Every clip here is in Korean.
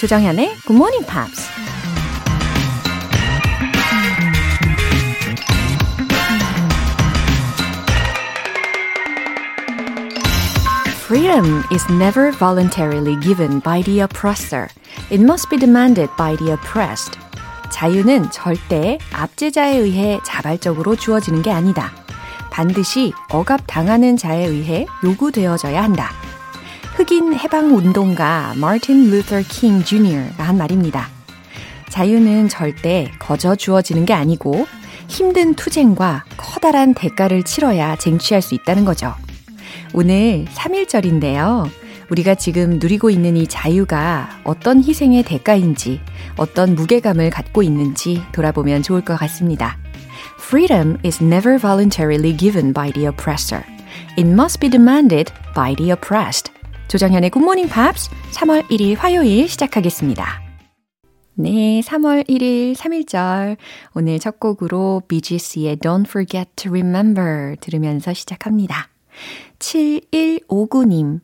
조정현의 Good Morning Pops. Freedom is never voluntarily given by the oppressor. It must be demanded by the oppressed. 자유는 절대 압제자에 의해 자발적으로 주어지는 게 아니다. 반드시 억압당하는 자에 의해 요구되어져야 한다. 흑인 해방 운동가 마틴 루터 킹 주니어가 한 말입니다. 자유는 절대 거저 주어지는 게 아니고 힘든 투쟁과 커다란 대가를 치러야 쟁취할 수 있다는 거죠. 오늘 3일절인데요. 우리가 지금 누리고 있는 이 자유가 어떤 희생의 대가인지, 어떤 무게감을 갖고 있는지 돌아보면 좋을 것 같습니다. Freedom is never voluntarily given by the oppressor. It must be demanded by the oppressed. 조정현의 Morning Pops 3월 1일 화요일 시작하겠습니다. 네, 3월 1일 3일절. 오늘 첫 곡으로 BGC의 Don't Forget to Remember 들으면서 시작합니다. 7159님.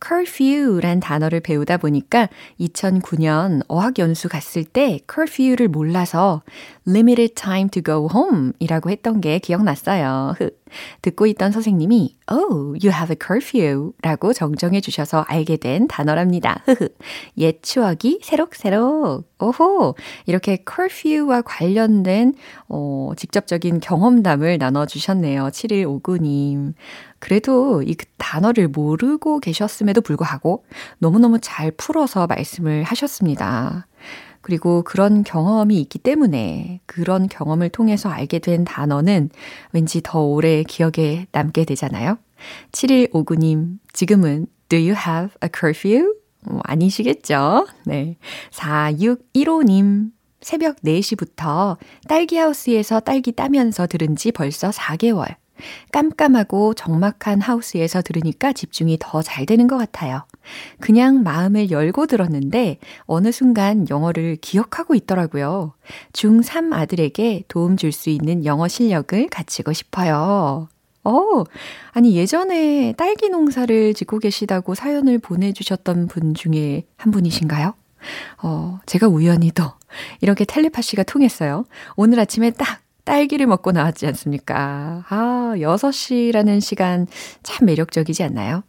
Curfew란 단어를 배우다 보니까 2009년 어학연수 갔을 때 curfew를 몰라서 limited time to go home 이라고 했던 게 기억났어요. 듣고 있던 선생님이 Oh, you have a curfew 라고 정정해 주셔서 알게 된 단어랍니다. 옛 추억이 새록새록. 오호! 이렇게 curfew와 관련된 어, 직접적인 경험담을 나눠주셨네요. 7159님. 그래도 이그 단어를 모르고 계셨음에도 불구하고 너무너무 잘 풀어서 말씀을 하셨습니다. 그리고 그런 경험이 있기 때문에 그런 경험을 통해서 알게 된 단어는 왠지 더 오래 기억에 남게 되잖아요. 7159님, 지금은 Do you have a curfew? 어, 아니시겠죠? 네. 4615님, 새벽 4시부터 딸기하우스에서 딸기 따면서 들은 지 벌써 4개월. 깜깜하고 적막한 하우스에서 들으니까 집중이 더 잘 되는 것 같아요. 그냥 마음을 열고 들었는데 어느 순간 영어를 기억하고 있더라고요. 중3 아들에게 도움 줄 수 있는 영어 실력을 갖추고 싶어요. 어, 아니, 예전에 딸기 농사를 짓고 계시다고 사연을 보내주셨던 분 중에 한 분이신가요? 어, 제가 우연히 도 이렇게 텔레파시가 통했어요. 오늘 아침에 딱 딸기를 먹고 나왔지 않습니까? 아, 6시라는 시간 참 매력적이지 않나요?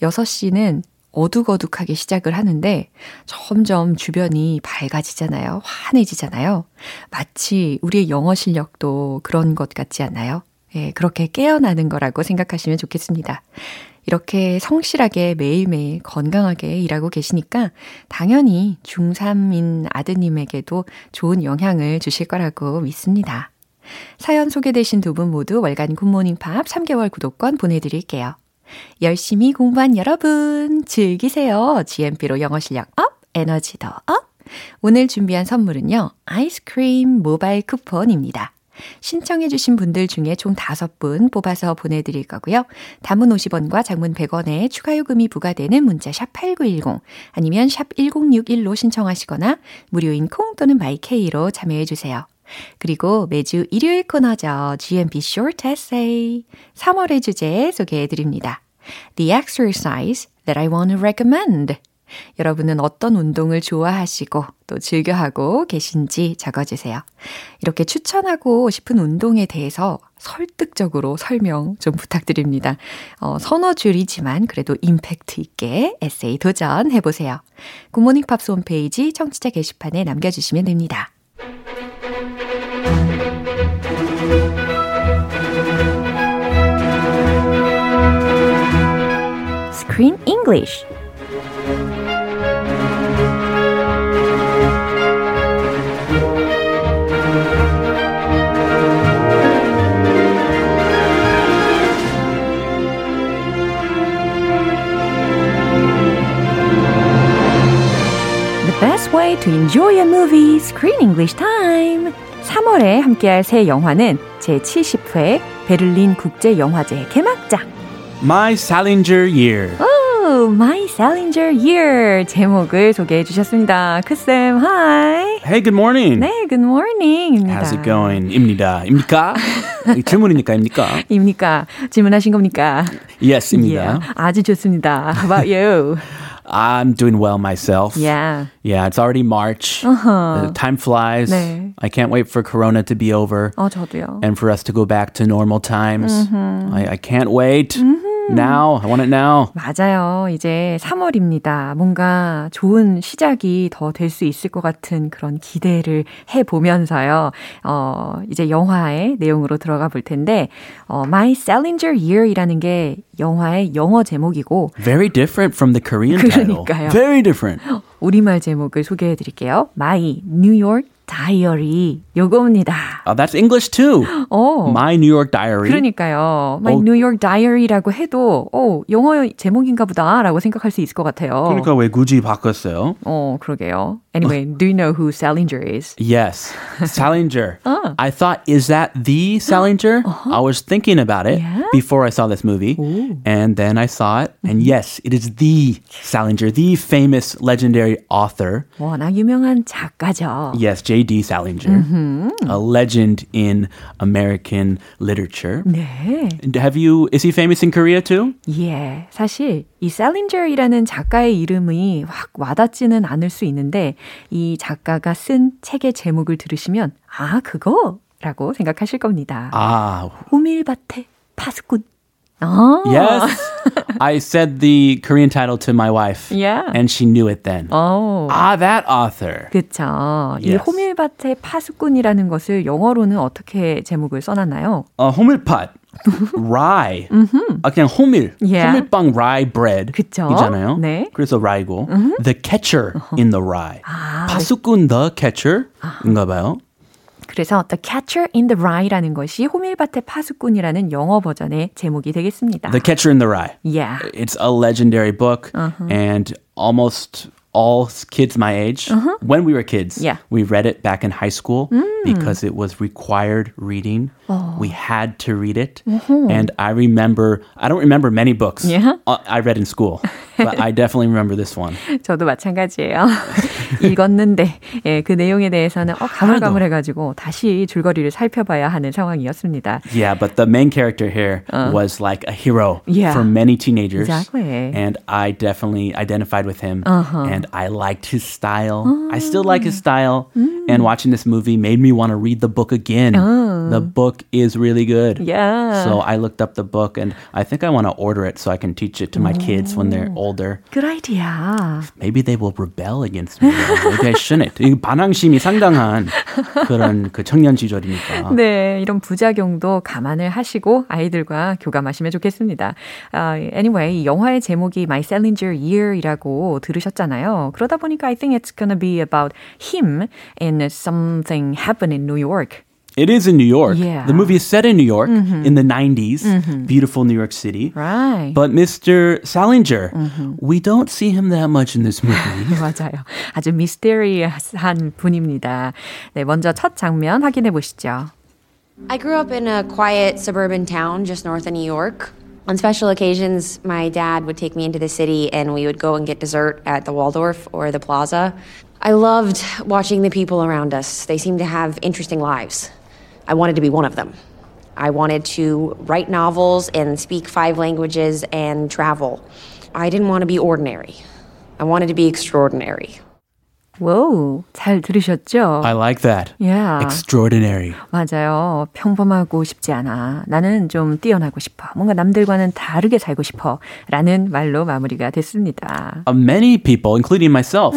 6시는 어둑어둑하게 시작을 하는데 점점 주변이 밝아지잖아요. 환해지잖아요. 마치 우리의 영어 실력도 그런 것 같지 않나요? 예, 그렇게 깨어나는 거라고 생각하시면 좋겠습니다. 이렇게 성실하게 매일매일 건강하게 일하고 계시니까 당연히 중3인 아드님에게도 좋은 영향을 주실 거라고 믿습니다. 사연 소개되신 두 분 모두 월간 굿모닝 팝 3개월 구독권 보내드릴게요. 열심히 공부한 여러분, 즐기세요. GMP로 영어 실력 up, 에너지 더 up. 오늘 준비한 선물은요, 아이스크림 모바일 쿠폰입니다. 신청해주신 분들 중에 총 5분 뽑아서 보내드릴 거고요. 단문 50원과 장문 100원에 추가 요금이 부과되는 문자 샵 8910 아니면 샵 1061로 신청하시거나 무료인 콩 또는 my K로 참여해주세요. 그리고 매주 일요일 코너죠. GMP Short Essay. 3월의 주제 소개해 드립니다. The exercise that I want to recommend. 여러분은 어떤 운동을 좋아하시고 또 즐겨하고 계신지 적어주세요. 이렇게 추천하고 싶은 운동에 대해서 설득적으로 설명 좀 부탁드립니다. 어, 서너 줄이지만 그래도 임팩트 있게 에세이 도전해보세요. Good Morning Pops 홈페이지 청취자 게시판에 남겨주시면 됩니다. Screen English. The best way to enjoy a movie, Screen English time. 3월에 함께할 새 영화는 제70회 베를린 국제영화제 개막작. My Salinger Year. 오, My Salinger Year 제목을 소개해 주셨습니다. 크쌤, hi. Hey, good morning. 네, good morning입니다. How's it going? 입니다. 입니까? 질문이니까 입니까? 입니까? 질문하신 겁니까? Yes, 입니다. Yeah, 아주 좋습니다. How about you? I'm doing well myself. Yeah. Yeah, it's already March. Uh, time flies. 네. I can't wait for Corona to be over 어, 저도요. and for us to go back to normal times. I, I can't wait. Now, I want it now. 맞아요. 이제 3월입니다. 뭔가 좋은 시작이 더 될 수 있을 것 같은 그런 기대를 해 보면서요. 어, 이제 영화의 내용으로 들어가 볼 텐데, 어, My Salinger Year이라는 게 영화의 영어 제목이고, Very different from the Korean title. 그러니까요. Very different. 우리말 제목을 소개해 드릴게요. My New York Diary. 요겁니다. Oh, that's English too. 어. My New York Diary. 그러니까요. My 어. New York Diary라고 해도, 어, 영어 제목인가 보다라고 생각할 수 있을 것 같아요. 그러니까 왜 굳이 바꿨어요? 어, 그러게요. Anyway, do you know who Salinger is? Yes, Salinger. I thought, is that the Salinger? I was thinking about it Yeah? before I saw this movie. And then I saw it. And yes, it is the Salinger, the famous legendary author. 워낙 유명한 작가죠. Yes, J.D. Salinger, a legend in American literature. 네. Have you, is he famous in Korea too? 예. 사실 이 셀린저이라는 작가의 이름이 확 와닿지는 않을 수 있는데 이 작가가 쓴 책의 제목을 들으시면 아, 그거 라고 생각하실 겁니다. Ah, 호밀밭의 파수꾼. 아. yes. I said the Korean title to my wife. Yeah. And she knew it then. 어. Ah, that author. 그쵸. 이 Yes. 호밀밭의 파수꾼이라는 것을 영어로는 어떻게 제목을 써놨나요? 어, 호밀팥, rye, 아, 그냥 호밀, Yeah. 호밀빵 rye bread 그쵸? 이잖아요. 네. 그래서 rye고 the catcher in the rye. 아, 파수꾼 the catcher인가 봐요. 그래서 The Catcher in the Rye라는 것이 호밀밭의 파수꾼이라는 영어 버전의 제목이 되겠습니다. The catcher in the rye. Yeah. It's a legendary book and almost all kids my age, when we were kids, Yeah. we read it back in high school because it was required reading. We had to read it. And I remember, I don't remember many books Yeah? uh, I read in school, but I definitely remember this one. 저도 마찬가지예요. 읽었는데 예, 그 내용에 대해서는 어, 가물가물해가지고 다시 줄거리를 살펴봐야 하는 상황이었습니다. Yeah, but the main character here was like a hero Yeah. for many teenagers. Exactly. And I definitely identified with him. And I liked his style. I still like his style. And watching this movie made me want to read the book again. The book is really good. Yeah. So I looked up the book and I think I want to order it so I can teach it to my kids when they're older. Good idea. Maybe they will rebel against me. Maybe I shouldn't. 이 반항심이 상당한 그런 그 청년 시절이니까. 네, 이런 부작용도 감안을 하시고 아이들과 교감하시면 좋겠습니다. 아, anyway, 이 영화의 제목이 My Salinger Year이라고 들으셨잖아요. 그러다 보니까 I think it's gonna be about him and something happened in New York. It is in New York. Yeah. The movie is set in New York in the 90s. Beautiful New York City. Right. But Mr. Salinger, we don't see him that much in this movie. 맞아요. 아주 미스테리한 분입니다. 네, 먼저 첫 장면 확인해 보시죠. I grew up in a quiet suburban town just north of New York. On special occasions, my dad would take me into the city and we would go and get dessert at the Waldorf or the Plaza. I loved watching the people around us. They seemed to have interesting lives. I wanted to be one of them. I wanted to write novels and speak five languages and travel. I didn't want to be ordinary. I wanted to be extraordinary. 와우, 잘 들으셨죠? I like that. Yeah. Extraordinary. 맞아요. 평범하고 싶지 않아. 나는 좀 뛰어나고 싶어. 뭔가 남들과는 다르게 살고 싶어. 라는 말로 마무리가 됐습니다. Uh, many people, including myself,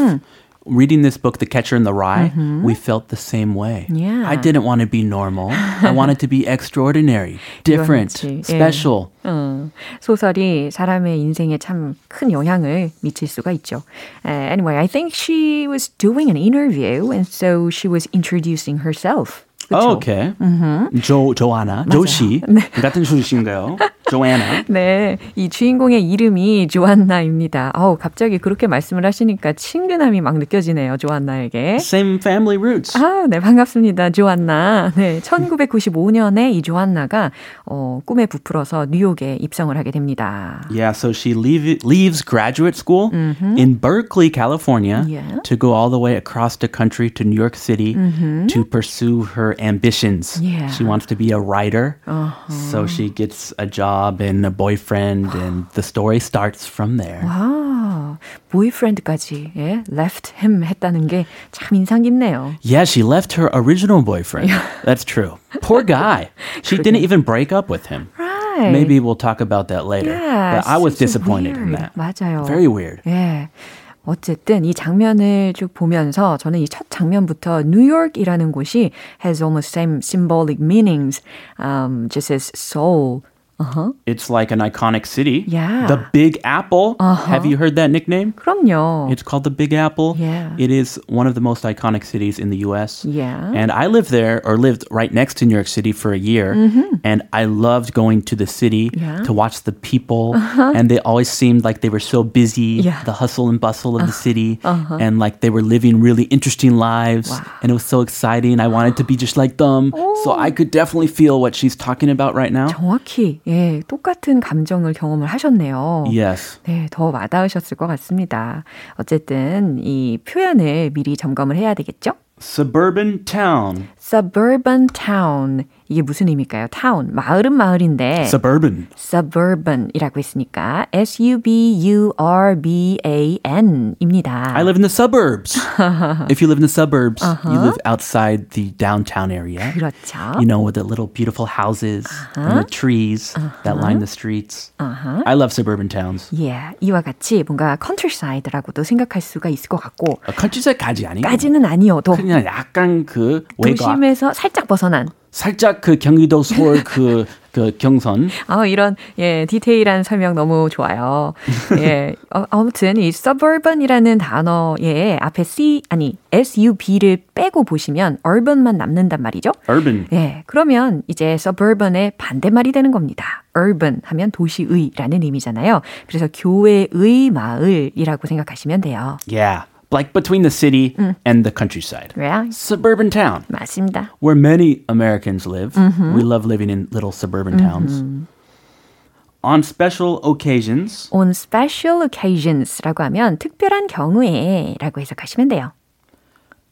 reading this book, The Catcher in the Rye, we felt the same way. Yeah. I didn't want to be normal. I wanted to be extraordinary, different, 이거였지. 예. special. 어, 소설이 사람의 인생에 참 큰 영향을 미칠 수가 있죠. Uh, anyway, I think she was doing an interview and so she was introducing herself. 그쵸? Oh, okay. 조, 조아나, 조씨. 같은 출신인가요? 조아나. 네, 이 주인공의 이름이 조안나입니다. 어우, 갑자기 그렇게 말씀을 하시니까 친근함이 막 느껴지네요, 조안나에게. Same family roots. 아, 네, 반갑습니다. 조안나. 네, 1995년에 이 조안나가 어, 꿈에 부풀어서 뉴욕에 입성을 하게 됩니다. Yeah, so she leave, leaves graduate school in Berkeley, California, Yeah. to go all the way across the country to New York City to pursue her ambitions. Yeah. She wants to be a writer, so she gets a job and a boyfriend, and the story starts from there. 아, 아, boyfriend까지 예, left him 했다는 게 참 인상 깊네요. Yeah, she left her original boyfriend. That's true. Poor guy. She didn't even break up with him. Right. Maybe we'll talk about that later. Yeah, but I was it's disappointed in weird. that. 맞아요. Very weird. 예. 어쨌든 이 장면을 쭉 보면서 저는 이 첫 장면부터 뉴욕이라는 곳이 has almost same symbolic meanings, um, just as Seoul. Uh-huh. It's like an iconic city. Yeah. The Big Apple. Have you heard that nickname? 그럼요. It's called the Big Apple. Yeah. It is one of the most iconic cities in the US. Yeah. And I lived there or lived right next to New York City for a year. And I loved going to the city Mm-hmm. Yeah. Uh-huh. to watch the people. And they always seemed like they were so busy, Yeah. Uh-huh. the hustle and bustle of the city. And like they were living really interesting lives. And it was so exciting. I wanted to be just like them. So I could definitely feel what she's talking about right now. 정확히 예, 똑같은 감정을 경험을 하셨네요. Yes. 네, 더 와닿으셨을 것 같습니다. 어쨌든 이 표현을 미리 점검을 해야 되겠죠? Suburban town. suburban town. 이게 무슨 의미일까요? town. 마을은 마을인데 Suburban. suburban이라고 했으니까 S-U-B-U-R-B-A-N입니다. I live in the suburbs. if you live in the suburbs, you live outside the downtown area. 그렇죠. You know, with the little beautiful houses and the trees that line the streets. I love suburban towns. 예, 이와 같이 뭔가 countryside라고도 생각할 수가 있을 것 같고 어, 컨트리사까지 아니고 까지는 아니어도 그냥 약간 그 외곽 도심에서 살짝 벗어난 살짝 그 경기도 서울 그, 그 경선 아, 이런 예 디테일한 설명 너무 좋아요. 예 어, 아무튼 이 suburban이라는 단어의 앞에 c 아니 sub를 빼고 보시면 urban만 남는단 말이죠. urban. 예 그러면 이제 suburban의 반대말이 되는 겁니다. urban 하면 도시의라는 의미잖아요. 그래서 교외의 마을이라고 생각하시면 돼요. Yeah. Like between the city and the countryside. 네, Suburban town. 맞습니다. where many Americans live. We love living in little suburban towns. On special occasions, On special occasions라고 하면 특별한 경우에라고 해석하시면 돼요.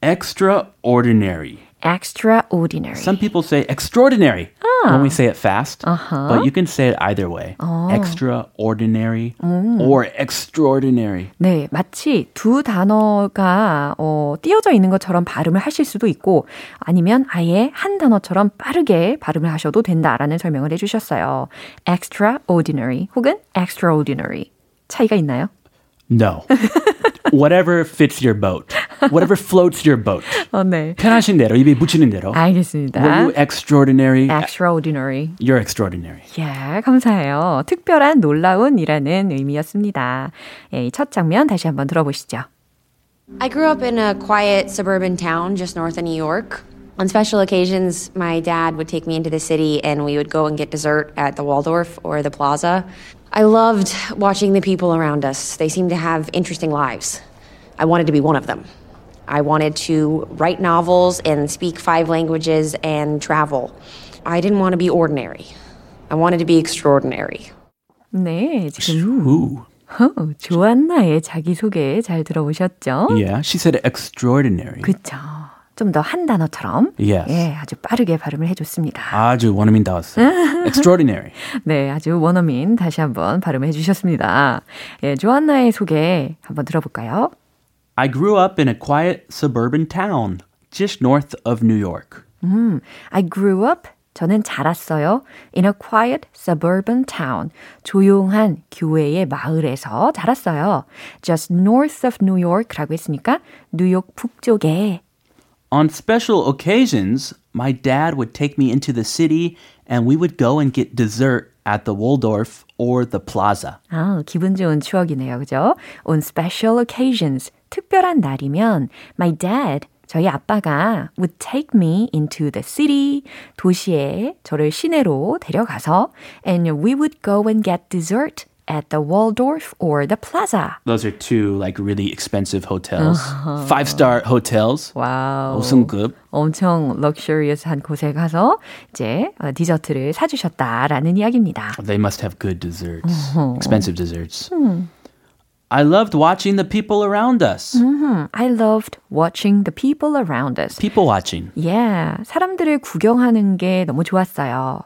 extraordinary. extraordinary. Some people say extraordinary when we say it fast, but you can say it either way. Extraordinary or extraordinary. 네, 마치 두 단어가 어, 띄어져 있는 것처럼 발음을 하실 수도 있고 아니면 아예 한 단어처럼 빠르게 발음을 하셔도 된다라는 설명을 해주셨어요. extraordinary 혹은 extraordinary 차이가 있나요? No. Whatever fits your boat. Whatever floats your boat. 어, 네. 편하신 대로 입에 붙이는 대로. 알겠습니다. Were you extraordinary? extraordinary. You're extraordinary. 예, 감사해요. 특별한 놀라운이라는 의미였습니다. 예, 이 첫 장면 다시 한번 들어보시죠. I grew up in a quiet suburban town just north of New York. On special occasions, my dad would take me into the city and we would go and get dessert at the Waldorf or the Plaza. I loved watching the people around us. They seemed to have interesting lives. I wanted to be one of them. I wanted to write novels and speak five languages and travel. I didn't want to be ordinary. I wanted to be extraordinary. 네, 지금 Ooh. 어, 조안나의 자기소개 잘 들어보셨죠? Yeah, she said extraordinary. 그쵸. 좀 더 한 단어처럼 Yes. 예, 아주 빠르게 발음을 해줬습니다. 아주 원어민 나왔어요. extraordinary. 네, 아주 원어민 다시 한번 발음해 주셨습니다. 예, 조안나의 소개 한번 들어볼까요? I grew up in a quiet suburban town just north of New York. I grew up 저는 자랐어요. In a quiet suburban town. 조용한 교외의 마을에서 자랐어요. Just north of New York라고 했으니까 뉴욕 북쪽에 On special occasions, my dad would take me into the city and we would go and get dessert at the Waldorf or the Plaza. 아, 기분 좋은 추억이네요. 그죠? On special occasions. 특별한 날이면 my dad 저희 아빠가 would take me into the city 도시에 저를 시내로 데려가서 and we would go and get dessert at the Waldorf or the Plaza. Those are two like really expensive hotels. Five star hotels. 와우. 5승급. 엄청 luxurious한 곳에 가서 이제 어, 디저트를 사주셨다라는 이야기입니다. They must have good desserts. Expensive desserts. I loved watching the people around us. I loved watching the people around us. People watching. Yeah, 사람들을 구경하는 게 너무 좋았어요.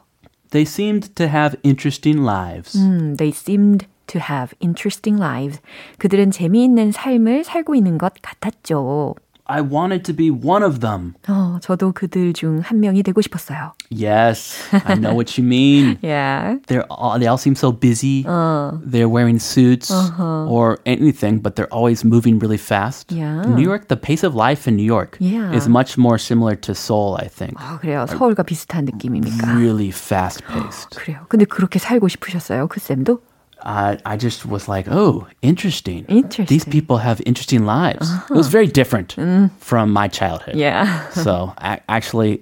They seemed to have interesting lives. 음, they seemed to have interesting lives. 그들은 재미있는 삶을 살고 있는 것 같았죠. I wanted to be one of them. 어, 저도 그들 중 한 명이 되고 싶었어요. Yes, I know what you mean. Yeah. They're all, they all seem so busy. 어. They're wearing suits Uh-huh. or anything, but they're always moving really fast. Yeah. New York, the pace of life in New York Yeah. is much more similar to Seoul, I think. 아, 그래요. 서울과 비슷한 느낌입니까? Really fast paced. 그래요. 근데 그렇게 살고 싶으셨어요? 그 쌤도? I I just was like, oh, interesting. Interesting. Uh-huh. These people have interesting lives. It was very different Mm. from my childhood. Yeah. so a- actually,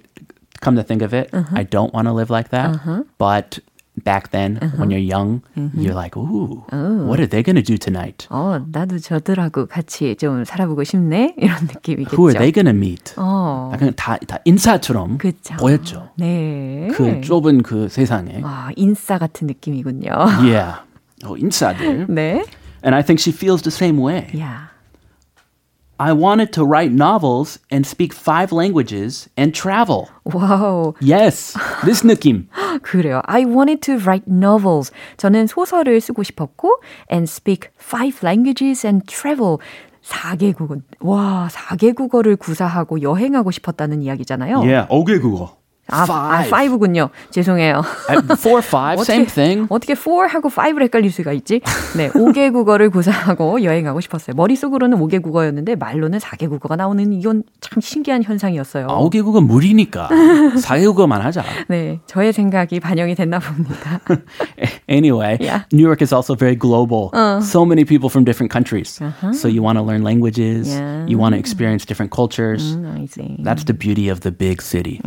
come to think of it, Uh-huh. I don't want to live like that. But back then, when Uh-huh. you're young, Mm-hmm. you're like, ooh, Oh. what are they going to do tonight? 어, 나도 저들하고 같이 좀 살아보고 싶네? 이런 느낌이겠죠. Who are they going to meet? 어. 약간 다, 다 인사처럼 그쵸. 보였죠. 네. 그 좁은 그 세상에. 아, 인싸 같은 느낌이군요. Yeah. 어, 인사들. 네. And I think she feels the same way. 야. I wanted to write novels and speak five languages and travel. 와우. Yes, this 느낌. 그래요. I wanted to write novels. 저는 소설을 쓰고 싶었고 and speak five languages and travel. 4개국. 와, 4개국어를 구사하고 여행하고 싶었다는 이야기잖아요. Yeah, 5개국어. 아, 아, Five. 5군요. 죄송해요. Uh, Four, five, same thing. 어떻게 4하고 5를 헷갈릴 수가 있지? 네, 5개 국어를 구사하고 여행하고 싶었어요. 머릿속으로는 5개 국어였는데 말로는 4개 국어가 나오는 이건 참 신기한 현상이었어요. 5개 국어 무리니까 4개 국어만 하자. 네, 저의 생각이 반영이 됐나 봅니다. Anyway, Yeah. New York is also very global. So many people from different countries. So you want to learn languages, Yeah. you want to experience different cultures. I see. That's the beauty of the big city.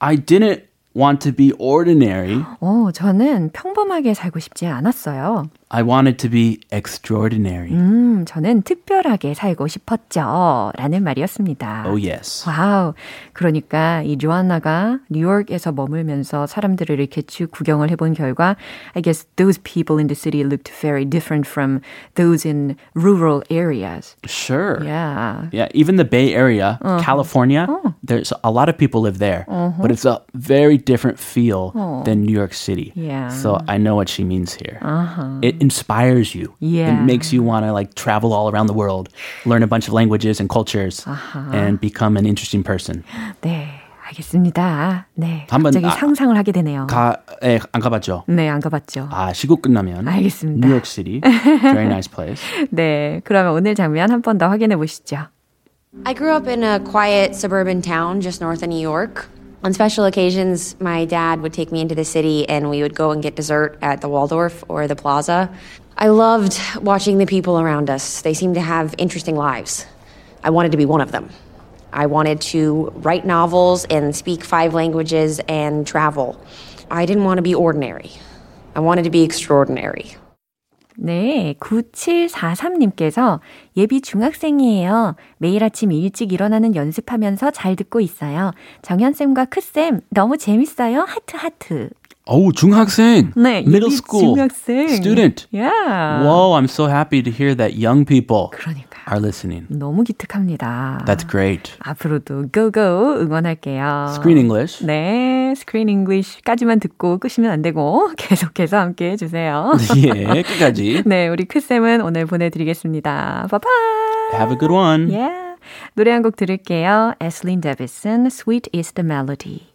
I didn't want to be ordinary. 어, 저는 평범하게 살고 싶지 않았어요. I wanted to be extraordinary. 음, 저는 특별하게 살고 싶었죠. 라는 말이었습니다. Oh, yes. 와우. 그러니까 이 조안나가 뉴욕에서 머물면서 사람들을 이렇게 쭉 구경을 해본 결과 I guess those people in the city looked very different from those in rural areas. Sure. Yeah. Yeah, even the Bay Area, Uh-huh. California, Oh. there's a lot of people live there, but it's a very different feel Oh. than New York City. Yeah. So I know what she means here. Uh-huh. It inspires you. Yeah. It makes you want to like travel all around the world, learn a bunch of languages and cultures, Uh-huh. and become an interesting person. 네. 알겠습니다. 네. 한번 갑자기 아- 상상을 하게 되네요. 가, 에, 안 가봤죠? 네, 안 가봤죠. 아, 시국 끝나면 알겠습니다. New York City, very nice place. 네. 그러면 오늘 장면 한 번 더 확인해 보시죠. I grew up in a quiet suburban town just north of New York. On special occasions, my dad would take me into the city and we would go and get dessert at the Waldorf or the Plaza. I loved watching the people around us. They seemed to have interesting lives. I wanted to be one of them. I wanted to write novels and speak five languages and travel. I didn't want to be ordinary. I wanted to be extraordinary. 네, 9743님께서 예비 중학생이에요. 매일 아침 일찍 일어나는 연습하면서 잘 듣고 있어요. 정현쌤과 크쌤, 너무 재밌어요. 하트, 하트. Oh, 중학생. 네, Middle school. 중학생. Student. Yeah. Whoa, I'm so happy to hear that young people 그러니까요. are listening. 너무 기특합니다. That's great. 앞으로도 고고 응원할게요. Screen English. 네, 스크린 잉글리시까지만 듣고 끄시면 안 되고 계속해서 함께 해주세요. 예, 끝까지. 네, 우리 크쌤은 오늘 보내드리겠습니다. 바이바이. Have a good one. Yeah. 노래 한 곡 들을게요. Eslyn Davidson, Sweet is the Melody.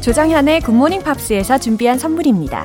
조정현의 Good Morning Pops에서 준비한 선물입니다.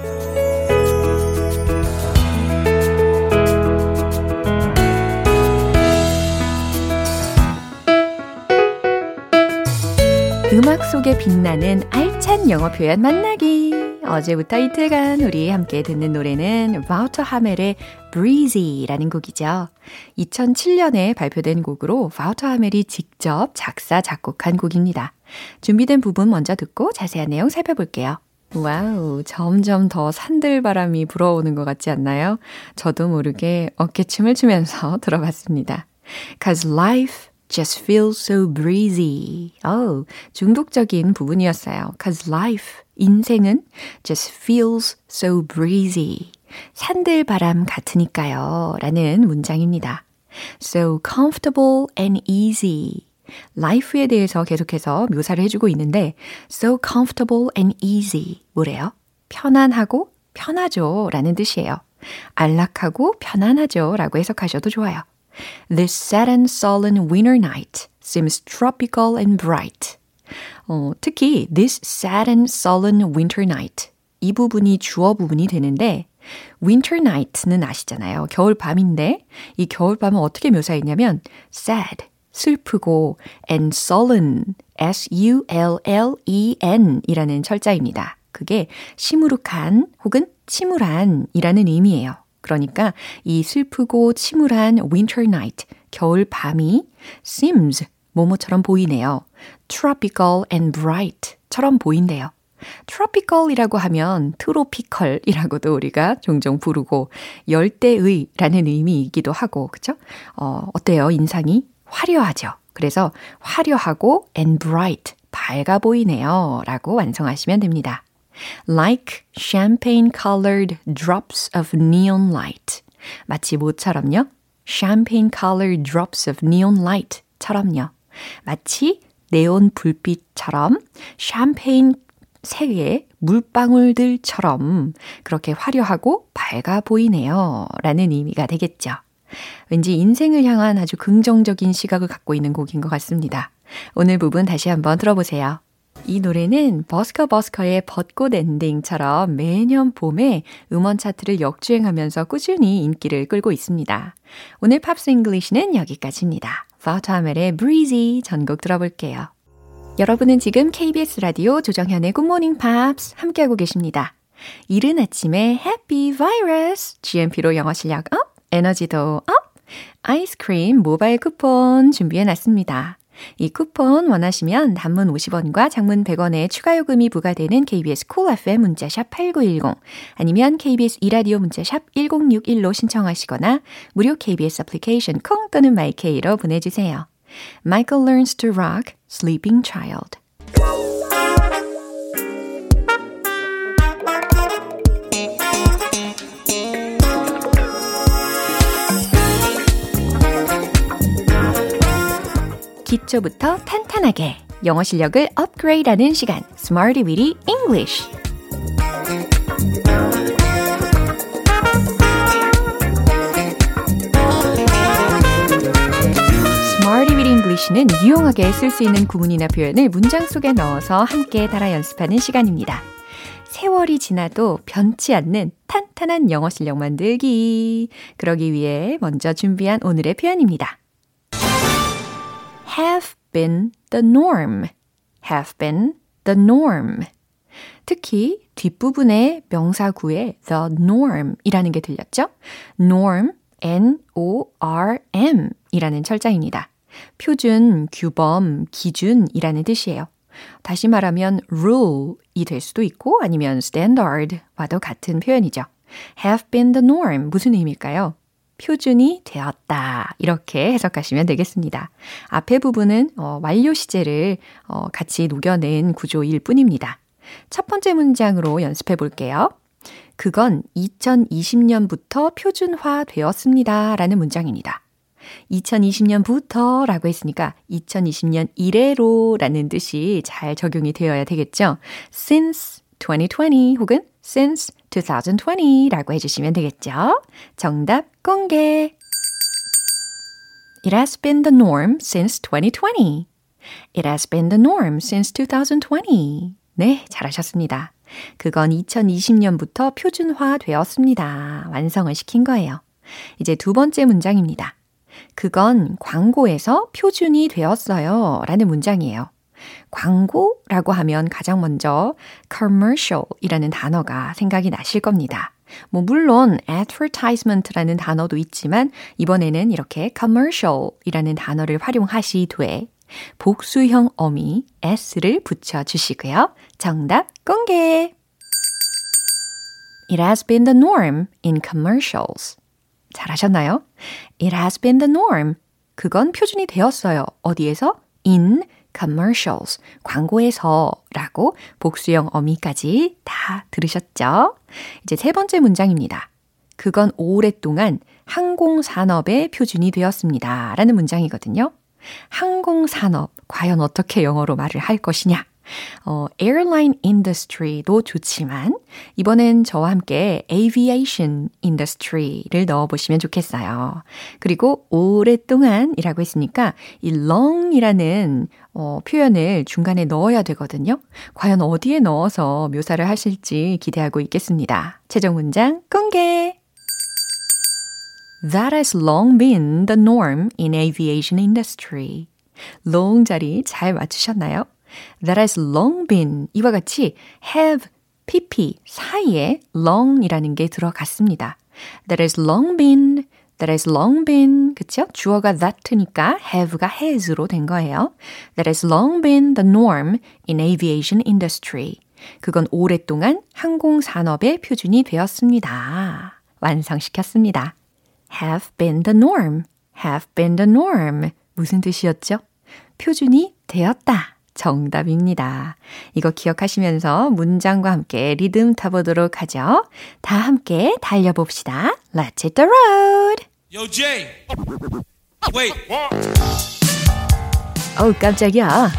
음악 속에 빛나는 알찬 영어 표현 만나기 어제부터 이틀간 우리 함께 듣는 노래는 바우터 하멜의 Breezy라는 곡이죠. 2007년에 발표된 곡으로 바우터 하멜이 직접 작사, 작곡한 곡입니다. 준비된 부분 먼저 듣고 자세한 내용 살펴볼게요. 와우, 점점 더 산들바람이 불어오는 것 같지 않나요? 저도 모르게 어깨춤을 추면서 들어봤습니다. Cause life just feels so breezy. 어 중독적인 부분이었어요. Cause life, 인생은 just feels so breezy. 산들바람 같으니까요. 라는 문장입니다. So comfortable and easy. life에 대해서 계속해서 묘사를 해주고 있는데 so comfortable and easy 뭐래요? 편안하고 편하죠 라는 뜻이에요. 안락하고 편안하죠 라고 해석하셔도 좋아요. This sad and sullen winter night seems tropical and bright. 어, 특히 this sad and sullen winter night 이 부분이 주어 부분이 되는데 winter night는 아시잖아요. 겨울 밤인데 이 겨울 밤은 어떻게 묘사했냐면 sad 슬프고 and sullen S-U-L-L-E-N 이라는 철자입니다. 그게 시무룩한 혹은 침울한이라는 의미예요. 그러니까 이 슬프고 침울한 winter night, 겨울 밤이 seems 뭐뭐처럼 보이네요. tropical and bright처럼 보인대요. tropical이라고 하면 트로피컬이라고도 우리가 종종 부르고 열대의라는 의미이기도 하고 그죠? 어, 어때요? 인상이 화려하죠. 그래서 화려하고 and bright 밝아 보이네요. 라고 완성하시면 됩니다. Like champagne colored drops of neon light. 마치 뭐처럼요? champagne colored drops of neon light 처럼요. 마치 네온 불빛처럼 샴페인 색의 물방울들처럼 그렇게 화려하고 밝아 보이네요. 라는 의미가 되겠죠. 왠지 인생을 향한 아주 긍정적인 시각을 갖고 있는 곡인 것 같습니다. 오늘 부분 다시 한번 들어보세요. 이 노래는 버스커 버스커의 벚꽃 엔딩처럼 매년 봄에 음원 차트를 역주행하면서 꾸준히 인기를 끌고 있습니다. 오늘 Pops English는 여기까지입니다. 바우터 하멜의 Breezy 전곡 들어볼게요. 여러분은 지금 KBS 라디오 조정현의 Morning Pops 함께하고 계십니다. 이른 아침에 Happy Virus GMP로 영어 실력 up, 에너지도 up, 아이스크림 모바일 쿠폰 준비해 놨습니다. 이 쿠폰 원하시면 단문 50원과 장문 100원의 추가 요금이 부과되는 KBS Cool FM 문자샵 8910 아니면 KBS 이라디오 문자샵 1061로 신청하시거나 무료 KBS 애플리케이션 콩 또는 my K로 보내주세요. Michael Learns to Rock Sleeping Child 기초부터 탄탄하게 영어 실력을 업그레이드하는 시간 Smarty Weedy English는 유용하게 쓸 수 있는 구문이나 표현을 문장 속에 넣어서 함께 따라 연습하는 시간입니다. 세월이 지나도 변치 않는 탄탄한 영어 실력 만들기. 그러기 위해 먼저 준비한 오늘의 표현입니다. Have been the norm. have been the norm. 특히 뒷부분에 명사구에 the norm 이라는 게 들렸죠? norm, N-O-R-M 이라는 철자입니다. 표준, 규범, 기준이라는 뜻이에요. 다시 말하면 rule이 될 수도 있고 아니면 standard와도 같은 표현이죠. have been the norm 무슨 의미일까요? 표준이 되었다. 이렇게 해석하시면 되겠습니다. 앞에 부분은 어, 완료 시제를 어, 같이 녹여낸 구조일 뿐입니다. 첫 번째 문장으로 연습해 볼게요. 그건 2020년부터 표준화 되었습니다. 라는 문장입니다. 2020년부터 라고 했으니까 2020년 이래로 라는 뜻이 잘 적용이 되어야 되겠죠. since 2020 혹은 since 2020 라고 해주시면 되겠죠. 정답 공개. It has been the norm since 2020. It has been the norm since 2020. 네, 잘하셨습니다. 그건 2020년부터 표준화 되었습니다. 완성을 시킨 거예요. 이제 두 번째 문장입니다. 그건 광고에서 표준이 되었어요. 라는 문장이에요. 광고라고 하면 가장 먼저 commercial이라는 단어가 생각이 나실 겁니다. 뭐 물론 advertisement라는 단어도 있지만 이번에는 이렇게 commercial이라는 단어를 활용하시되 복수형 어미 s를 붙여 주시고요. 정답 공개. It has been the norm in commercials. 잘하셨나요? It has been the norm. 그건 표준이 되었어요. 어디에서? In commercials. 광고에서 라고 복수형 어미까지 다 들으셨죠? 이제 세 번째 문장입니다. 그건 오랫동안 항공산업의 표준이 되었습니다. 라는 문장이거든요. 항공산업, 과연 어떻게 영어로 말을 할 것이냐? 어, airline industry도 좋지만 이번엔 저와 함께 aviation industry를 넣어보시면 좋겠어요. 그리고 오랫동안이라고 했으니까 이 long이라는 어, 표현을 중간에 넣어야 되거든요. 과연 어디에 넣어서 묘사를 하실지 기대하고 있겠습니다. 최종 문장 공개! That has long been the norm in aviation industry. long 자리 잘 맞추셨나요? That has long been 이와 같이 have, pp 사이에 long이라는 게 들어갔습니다. that has long been, that has long been 그쵸? 주어가 that니까 have가 has로 된 거예요. that has long been the norm in aviation industry. 그건 오랫동안 항공 산업의 표준이 되었습니다. 완성시켰습니다. have been the norm, have been the norm. 무슨 뜻이었죠? 표준이 되었다. 정답입니다. 이거 기억하시면서 문장과 함께 리듬 타보도록 하죠. 다 함께 달려봅시다. Let's hit the road! Yo, Jay! Wait! 어우, 깜짝이야.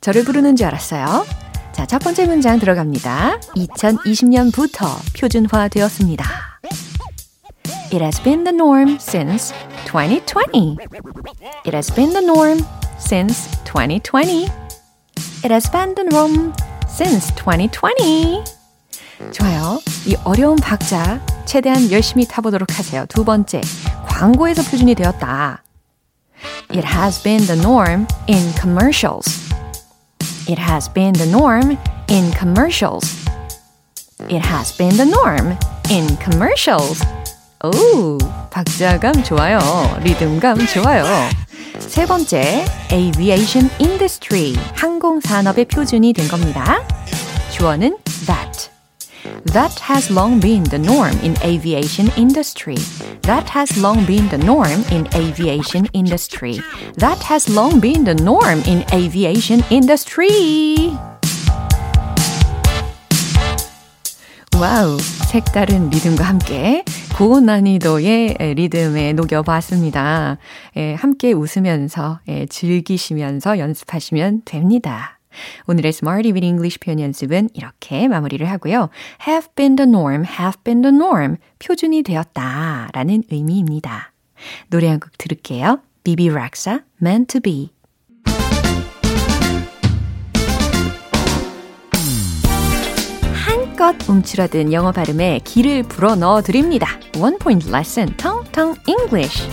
저를 부르는 줄 알았어요. 자, 첫 번째 문장 들어갑니다. 2020년부터 표준화 되었습니다. It has been the norm since 2020. It has been the norm since 2020. It has been the norm since 2020. 좋아요. 이 어려운 박자 최대한 열심히 타보도록 하세요. 두 번째, 광고에서 표준이 되었다. It has been the norm in commercials. It has been the norm in commercials. It has been the norm in commercials. 오, 박자감 좋아요. 리듬감 좋아요. 세 번째, aviation industry, 항공산업의 표준이 된 겁니다. 주어는 that. That has long been the norm in aviation industry. That has long been the norm in aviation industry. That has long been the norm in aviation industry. 와우, 색다른 리듬과 함께 고난이도의 리듬에 녹여봤습니다. 예, 함께 웃으면서 예, 즐기시면서 연습하시면 됩니다. 오늘의 Smarty with English 표현 연습은 이렇게 마무리를 하고요. have been the norm, have been the norm. 표준이 되었다 라는 의미입니다. 노래 한 곡 들을게요. 비비 락사, meant to be. 한껏 움츠러든 영어 발음에 기를 불어 넣어 드립니다. One point lesson, Tong Tong English.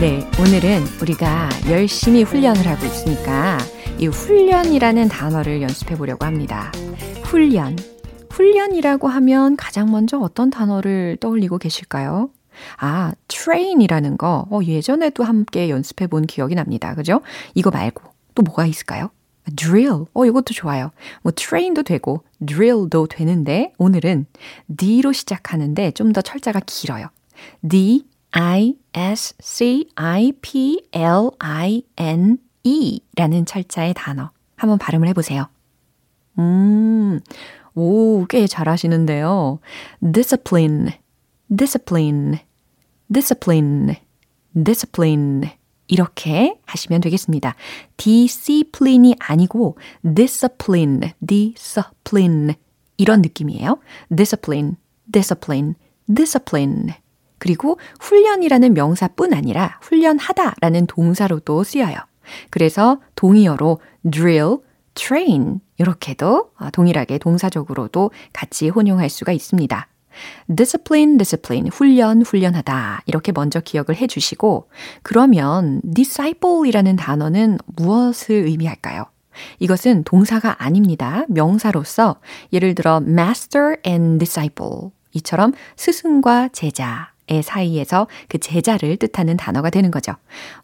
네, 오늘은 우리가 열심히 훈련을 하고 있으니까 이 훈련이라는 단어를 연습해 보려고 합니다. 훈련. 훈련이라고 하면 가장 먼저 어떤 단어를 떠올리고 계실까요? 아, train이라는 거, 어, 예전에도 함께 연습해 본 기억이 납니다. 그죠? 이거 말고 또 뭐가 있을까요? drill. 어, 이것도 좋아요. 뭐 train도 되고 drill도 되는데 오늘은 D로 시작하는데 좀 더 철자가 길어요. D I S C I P L I N E 라는 철자의 단어. 한번 발음을 해 보세요. 음. 오, 꽤 잘하시는데요. discipline, discipline, discipline, discipline. 이렇게 하시면 되겠습니다. discipline이 아니고 discipline, discipline. 이런 느낌이에요. discipline, discipline, discipline. 그리고 훈련이라는 명사뿐 아니라 훈련하다라는 동사로도 쓰여요. 그래서 동의어로 drill, train 이렇게도 동일하게 동사적으로도 같이 혼용할 수가 있습니다. Discipline, discipline, 훈련, 훈련하다. 이렇게 먼저 기억을 해 주시고, 그러면 disciple이라는 단어는 무엇을 의미할까요? 이것은 동사가 아닙니다. 명사로서 예를 들어 master and disciple 이처럼 스승과 제자 의 사이에서 그 제자를 뜻하는 단어가 되는 거죠.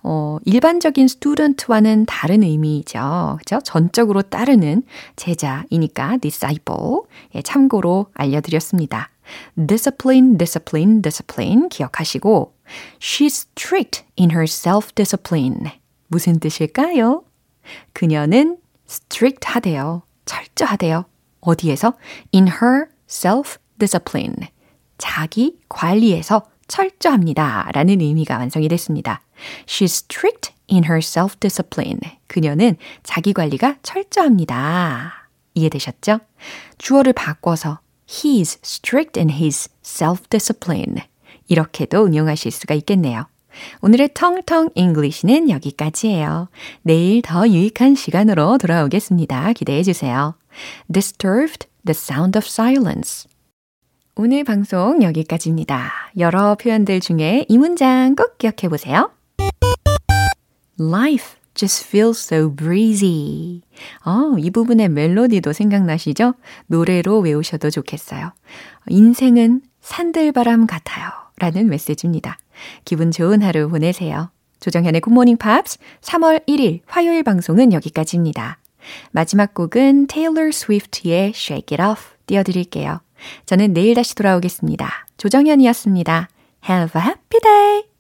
어, 일반적인 student와는 다른 의미죠. 그죠? 전적으로 따르는 제자이니까 disciple. 예, 참고로 알려드렸습니다. Discipline, discipline, discipline 기억하시고 she's strict in her self-discipline. 무슨 뜻일까요? 그녀는 strict 하대요. 철저하대요. 어디에서? In her self-discipline. 자기 관리에서 철저합니다. 라는 의미가 완성이 됐습니다. She's strict in her self-discipline. 그녀는 자기 관리가 철저합니다. 이해되셨죠? 주어를 바꿔서 He's strict in his self-discipline. 이렇게도 응용하실 수가 있겠네요. 오늘의 텅텅 English는 여기까지예요. 내일 더 유익한 시간으로 돌아오겠습니다. 기대해 주세요. Disturbed The Sound of Silence. 오늘 방송 여기까지입니다. 여러 표현들 중에 이 문장 꼭 기억해 보세요. Life just feels so breezy. 어, 이 부분의 멜로디도 생각나시죠? 노래로 외우셔도 좋겠어요. 인생은 산들바람 같아요. 라는 메시지입니다. 기분 좋은 하루 보내세요. 조정현의 Good Morning Pops 3월 1일 화요일 방송은 여기까지입니다. 마지막 곡은 테일러 스위프트의 Shake It Off 띄워드릴게요. 저는 내일 다시 돌아오겠습니다. 조정현이었습니다. Have a happy day!